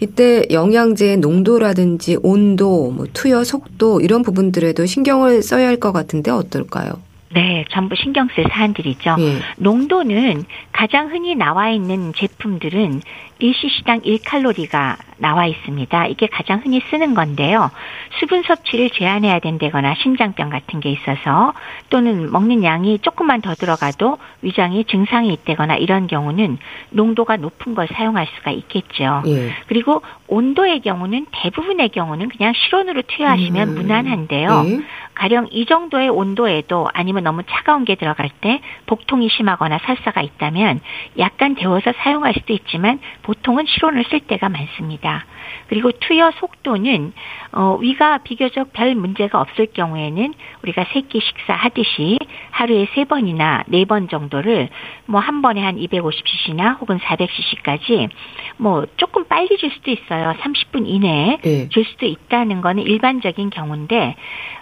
이때 영양제의 농도라든지 온도, 뭐 투여 속도 이런 부분들에도 신경을 써야 할 것 같은데 어떨까요? 네, 전부 신경 쓸 사안들이죠. 예. 농도는 가장 흔히 나와 있는 제품들은 1cc당 1칼로리가 나와 있습니다. 이게 가장 흔히 쓰는 건데요. 수분 섭취를 제한해야 된다거나 신장병 같은 게 있어서 또는 먹는 양이 조금만 더 들어가도 위장이 증상이 있다거나 이런 경우는 농도가 높은 걸 사용할 수가 있겠죠. 예. 그리고 온도의 경우는 대부분의 경우는 그냥 실온으로 투여하시면 음. 무난한데요. 예. 가령 이 정도의 온도에도 아니면 너무 차가운 게 들어갈 때 복통이 심하거나 설사가 있다면 약간 데워서 사용할 수도 있지만 보통은 실온을 쓸 때가 많습니다. 그리고 투여 속도는 어, 위가 비교적 별 문제가 없을 경우에는 우리가 세끼 식사하듯이 하루에 세 번이나 네 번 정도를 뭐 한 번에 한 250cc나 혹은 400cc까지 뭐 조금 빨리 줄 수도 있어요. 30분 이내에 네. 줄 수도 있다는 거는 일반적인 경우인데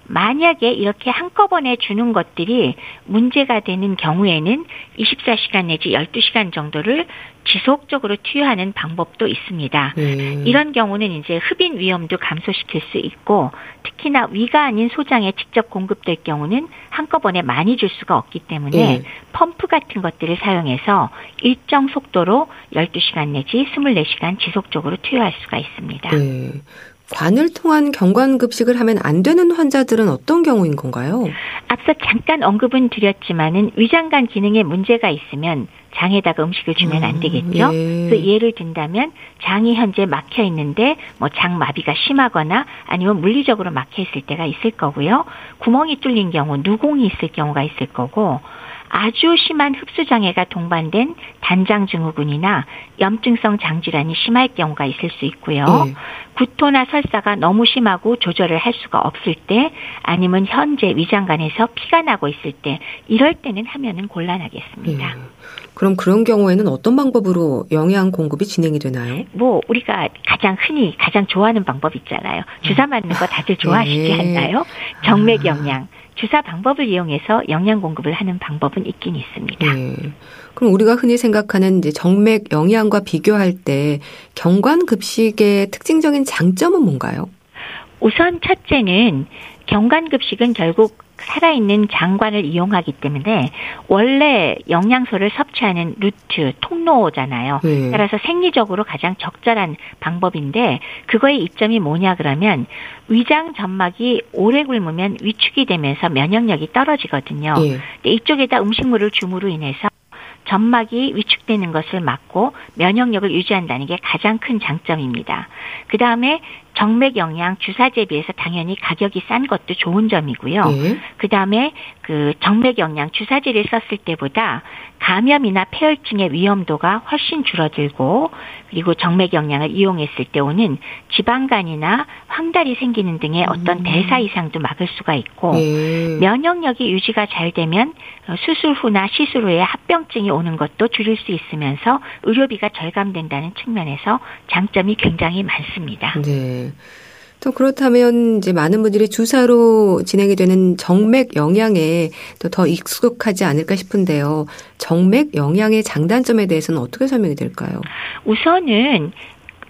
만약에 이렇게 한꺼번에 주는 것들이 문제가 되는 경우에는 24시간 내지 12시간 정도를 지속적으로 투여하는 방법도 있습니다. 음. 이런 경우는 이제 흡인 위험도 감소시킬 수 있고 특히나 위가 아닌 소장에 직접 공급될 경우는 한꺼번에 많이 줄 수가 없기 때문에 음. 펌프 같은 것들을 사용해서 일정 속도로 12시간 내지 24시간 지속적으로 투여할 수가 있습니다. 음. 관을 통한 경관급식을 하면 안 되는 환자들은 어떤 경우인 건가요? 앞서 잠깐 언급은 드렸지만은 위장관 기능에 문제가 있으면 장에다가 음식을 주면 안 음, 되겠죠. 예. 그 예를 든다면 장이 현재 막혀 있는데 뭐 장마비가 심하거나 아니면 물리적으로 막혀 있을 때가 있을 거고요. 구멍이 뚫린 경우, 누공이 있을 경우가 있을 거고 아주 심한 흡수장애가 동반된 단장 증후군이나 염증성 장질환이 심할 경우가 있을 수 있고요. 네. 구토나 설사가 너무 심하고 조절을 할 수가 없을 때 아니면 현재 위장관에서 피가 나고 있을 때 이럴 때는 하면은 곤란하겠습니다. 네. 그럼 그런 경우에는 어떤 방법으로 영양 공급이 진행이 되나요? 뭐 우리가 가장 흔히 가장 좋아하는 방법 있잖아요. 주사 맞는 거 다들 좋아하시지 네. 않나요? 정맥 영양. 주사 방법을 이용해서 영양 공급을 하는 방법은 있긴 있습니다. 네. 그럼 우리가 흔히 생각하는 이제 정맥 영양과 비교할 때 경관 급식의 특징적인 장점은 뭔가요? 우선 첫째는 경관 급식은 결국 살아있는 장관을 이용하기 때문에 원래 영양소를 섭취하는 루트, 통로잖아요. 네. 따라서 생리적으로 가장 적절한 방법인데 그거의 이점이 뭐냐 그러면 위장 점막이 오래 굶으면 위축이 되면서 면역력이 떨어지거든요. 네. 이쪽에다 음식물을 줌으로 인해서 점막이 위축되는 것을 막고 면역력을 유지한다는 게 가장 큰 장점입니다. 그 다음에 정맥 영양 주사제에 비해서 당연히 가격이 싼 것도 좋은 점이고요. 네. 그 다음에 그 정맥 영양 주사제를 썼을 때보다 감염이나 폐혈증의 위험도가 훨씬 줄어들고 그리고 정맥 영양을 이용했을 때 오는 지방간이나 황달이 생기는 등의 어떤 음. 대사 이상도 막을 수가 있고 네. 면역력이 유지가 잘 되면 수술 후나 시술 후에 합병증이 오는 것도 줄일 수 있으면서 의료비가 절감된다는 측면에서 장점이 굉장히 많습니다. 네. 또 그렇다면 이제 많은 분들이 주사로 진행이 되는 정맥 영양에 또 더 익숙하지 않을까 싶은데요. 정맥 영양의 장단점에 대해서는 어떻게 설명이 될까요? 우선은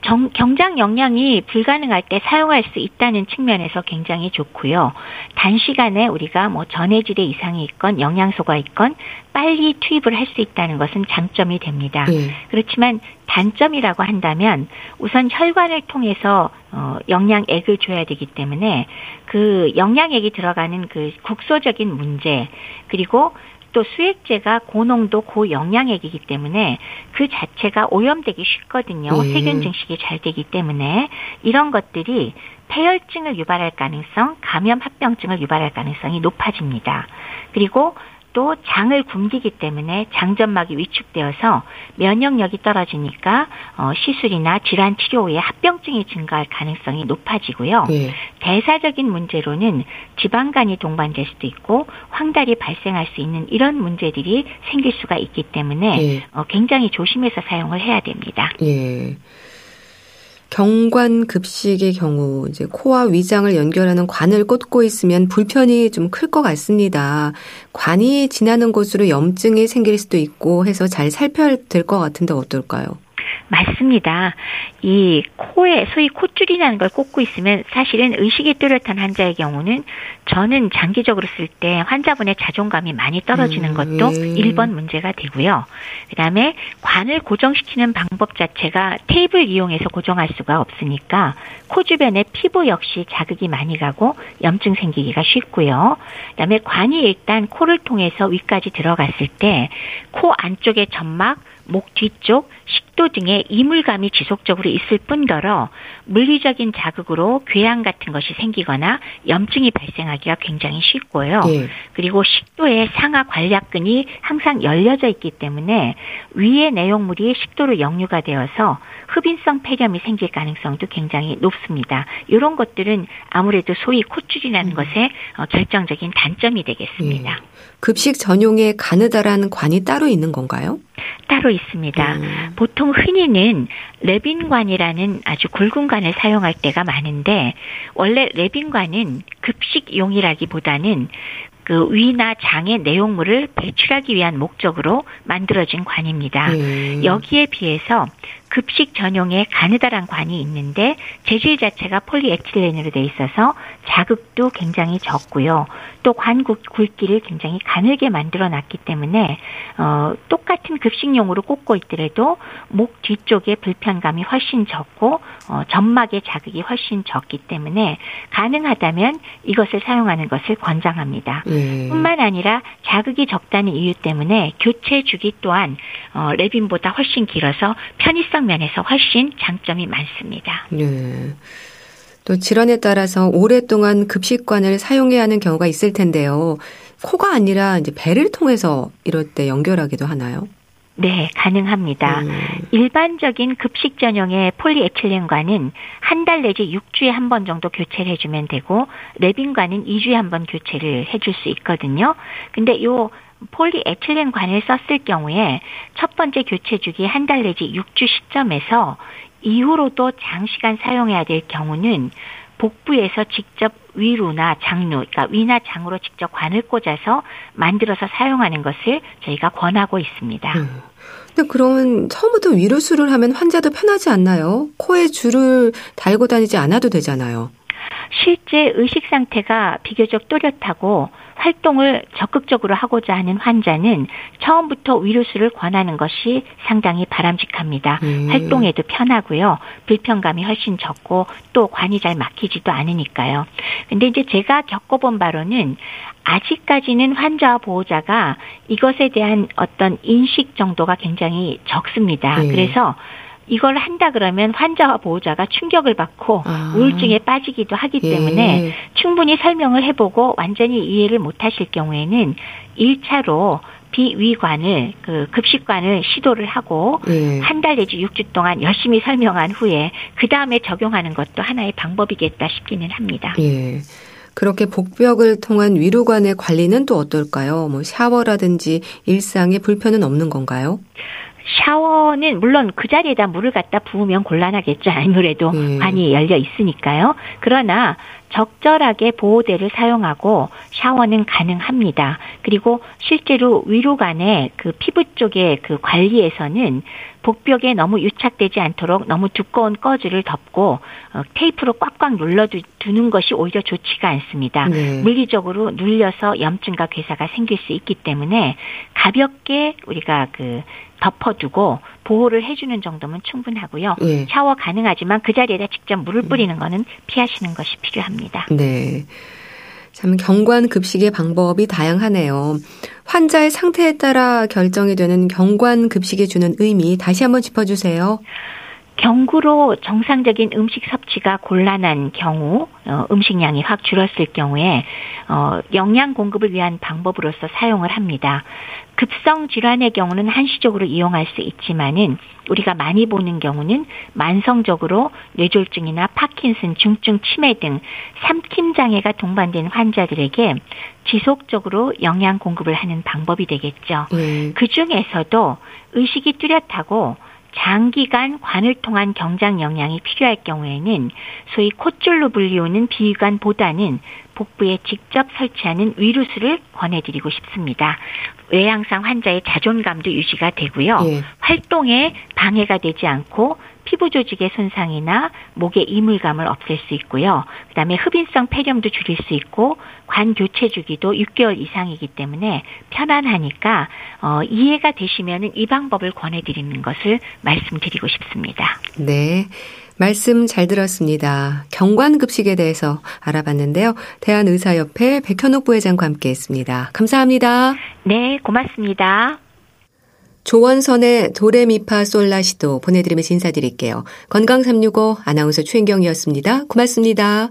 정, 경장 영양이 불가능할 때 사용할 수 있다는 측면에서 굉장히 좋고요. 단시간에 우리가 뭐 전해질의 이상이 있건 영양소가 있건 빨리 투입을 할 수 있다는 것은 장점이 됩니다. 네. 그렇지만 단점이라고 한다면 우선 혈관을 통해서 어, 영양액을 줘야 되기 때문에 그 영양액이 들어가는 그 국소적인 문제 그리고 또 수액제가 고농도 고영양액이기 때문에 그 자체가 오염되기 쉽거든요. 네. 세균 증식이 잘 되기 때문에 이런 것들이 폐혈증을 유발할 가능성, 감염 합병증을 유발할 가능성이 높아집니다. 그리고 또 장을 굶기기 때문에 장점막이 위축되어서 면역력이 떨어지니까 어, 시술이나 질환 치료 후에 합병증이 증가할 가능성이 높아지고요. 네. 대사적인 문제로는 지방간이 동반될 수도 있고 황달이 발생할 수 있는 이런 문제들이 생길 수가 있기 때문에 네. 어, 굉장히 조심해서 사용을 해야 됩니다. 네. 경관 급식의 경우 이제 코와 위장을 연결하는 관을 꽂고 있으면 불편이 좀 클 것 같습니다. 관이 지나는 곳으로 염증이 생길 수도 있고 해서 잘 살펴야 될 것 같은데 어떨까요? 맞습니다. 이 코에 소위 콧줄이라는 걸 꽂고 있으면 사실은 의식이 뚜렷한 환자의 경우는 저는 장기적으로 쓸 때 환자분의 자존감이 많이 떨어지는 음, 것도 음. 1번 문제가 되고요. 그다음에 관을 고정시키는 방법 자체가 테이블 이용해서 고정할 수가 없으니까 코 주변에 피부 역시 자극이 많이 가고 염증 생기기가 쉽고요. 그다음에 관이 일단 코를 통해서 위까지 들어갔을 때 코 안쪽의 점막 목 뒤쪽, 식도 등의 이물감이 지속적으로 있을 뿐더러 물리적인 자극으로 궤양 같은 것이 생기거나 염증이 발생하기가 굉장히 쉽고요. 네. 그리고 식도의 상하 관략근이 항상 열려져 있기 때문에 위의 내용물이 식도로 역류가 되어서 흡인성 폐렴이 생길 가능성도 굉장히 높습니다. 이런 것들은 아무래도 소위 콧줄이라는 음. 것의 어, 결정적인 단점이 되겠습니다. 네. 급식 전용에 가느다란 관이 따로 있는 건가요? 따로 있습니다. 음. 보통 흔히는 레빈관이라는 아주 굵은 관을 사용할 때가 많은데 원래 레빈관은 급식용이라기보다는 그 위나 장의 내용물을 배출하기 위한 목적으로 만들어진 관입니다. 음. 여기에 비해서 급식 전용의 가느다란 관이 있는데 재질 자체가 폴리에틸렌으로 돼 있어서 자극도 굉장히 적고요. 또 관 굵기를 굉장히 가늘게 만들어 놨기 때문에 어, 똑같은 급식용으로 꽂고 있더라도 목 뒤쪽에 불편감이 훨씬 적고 어, 점막의 자극이 훨씬 적기 때문에 가능하다면 이것을 사용하는 것을 권장합니다. 음. 뿐만 아니라 자극이 적다는 이유 때문에 교체 주기 또한 어, 레빈보다 훨씬 길어서 편의성 면에서 훨씬 장점이 많습니다. 네. 또 질환에 따라서 오랫동안 급식관을 사용해야 하는 경우가 있을 텐데요. 코가 아니라 이제 배를 통해서 이럴 때 연결하기도 하나요? 네, 가능합니다. 음. 일반적인 급식 전용의 폴리에틸렌과는 한달 내지 6주에 한 번 정도 교체를 해주면 되고, 레빈과는 2주에 한 번 교체를 해줄 수 있거든요. 근데 요 폴리에틸렌관을 썼을 경우에 첫 번째 교체 주기 한 달 내지 6주 시점에서 이후로도 장시간 사용해야 될 경우는 복부에서 직접 위로나 장루, 그러니까 위나 장으로 직접 관을 꽂아서 만들어서 사용하는 것을 저희가 권하고 있습니다. 음. 근데 그러면 처음부터 위로수를 하면 환자도 편하지 않나요? 코에 줄을 달고 다니지 않아도 되잖아요. 실제 의식 상태가 비교적 또렷하고 활동을 적극적으로 하고자 하는 환자는 처음부터 위로수를 권하는 것이 상당히 바람직합니다. 음. 활동에도 편하고요. 불편감이 훨씬 적고 또 관이 잘 막히지도 않으니까요. 근데 이제 제가 겪어본 바로는 아직까지는 환자와 보호자가 이것에 대한 어떤 인식 정도가 굉장히 적습니다. 네. 그래서 이걸 한다 그러면 환자와 보호자가 충격을 받고 아. 우울증에 빠지기도 하기 예. 때문에 충분히 설명을 해보고 완전히 이해를 못하실 경우에는 1차로 비위관을 그 급식관을 시도를 하고 예. 한달 내지 6주 동안 열심히 설명한 후에 그 다음에 적용하는 것도 하나의 방법이겠다 싶기는 합니다. 예. 그렇게 복벽을 통한 위로관의 관리는 또 어떨까요? 뭐 샤워라든지 일상에 불편은 없는 건가요? 샤워는 물론 그 자리에다 물을 갖다 부으면 곤란하겠죠. 아무래도 음. 관이 열려 있으니까요. 그러나 적절하게 보호대를 사용하고 샤워는 가능합니다. 그리고 실제로 위로간의 그 피부 쪽의 그 관리에서는 복벽에 너무 유착되지 않도록 너무 두꺼운 꺼즈를 덮고 어, 테이프로 꽉꽉 눌러두는 것이 오히려 좋지가 않습니다. 네. 물리적으로 눌려서 염증과 괴사가 생길 수 있기 때문에 가볍게 우리가 그 덮어두고 보호를 해주는 정도면 충분하고요. 네. 샤워 가능하지만 그 자리에다 직접 물을 뿌리는 거는 피하시는 것이 필요합니다. 네. 참 경관 급식의 방법이 다양하네요. 환자의 상태에 따라 결정이 되는 경관 급식이 주는 의미 다시 한번 짚어주세요. 경구로 정상적인 음식 섭취가 곤란한 경우, 어, 음식량이 확 줄었을 경우에 어, 영양 공급을 위한 방법으로서 사용을 합니다. 급성 질환의 경우는 한시적으로 이용할 수 있지만은 우리가 많이 보는 경우는 만성적으로 뇌졸중이나 파킨슨, 중증 치매 등 삼킴 장애가 동반된 환자들에게 지속적으로 영양 공급을 하는 방법이 되겠죠. 음. 그 중에서도 의식이 뚜렷하고 장기간 관을 통한 경장 영양이 필요할 경우에는 소위 콧줄로 불리우는 비위관보다는 복부에 직접 설치하는 위루스를 권해드리고 싶습니다. 외양상 환자의 자존감도 유지가 되고요. 예. 활동에 방해가 되지 않고 피부 조직의 손상이나 목의 이물감을 없앨 수 있고요. 그다음에 흡인성 폐렴도 줄일 수 있고 관 교체 주기도 6개월 이상이기 때문에 편안하니까 어, 이해가 되시면은 이 방법을 권해드리는 것을 말씀드리고 싶습니다. 네. 말씀 잘 들었습니다. 경관급식에 대해서 알아봤는데요. 대한의사협회 백현옥 부회장과 함께 했습니다. 감사합니다. 네, 고맙습니다. 조원선의 도레미파 솔라시도 보내드리면서 인사드릴게요. 건강365 아나운서 최인경이었습니다. 고맙습니다.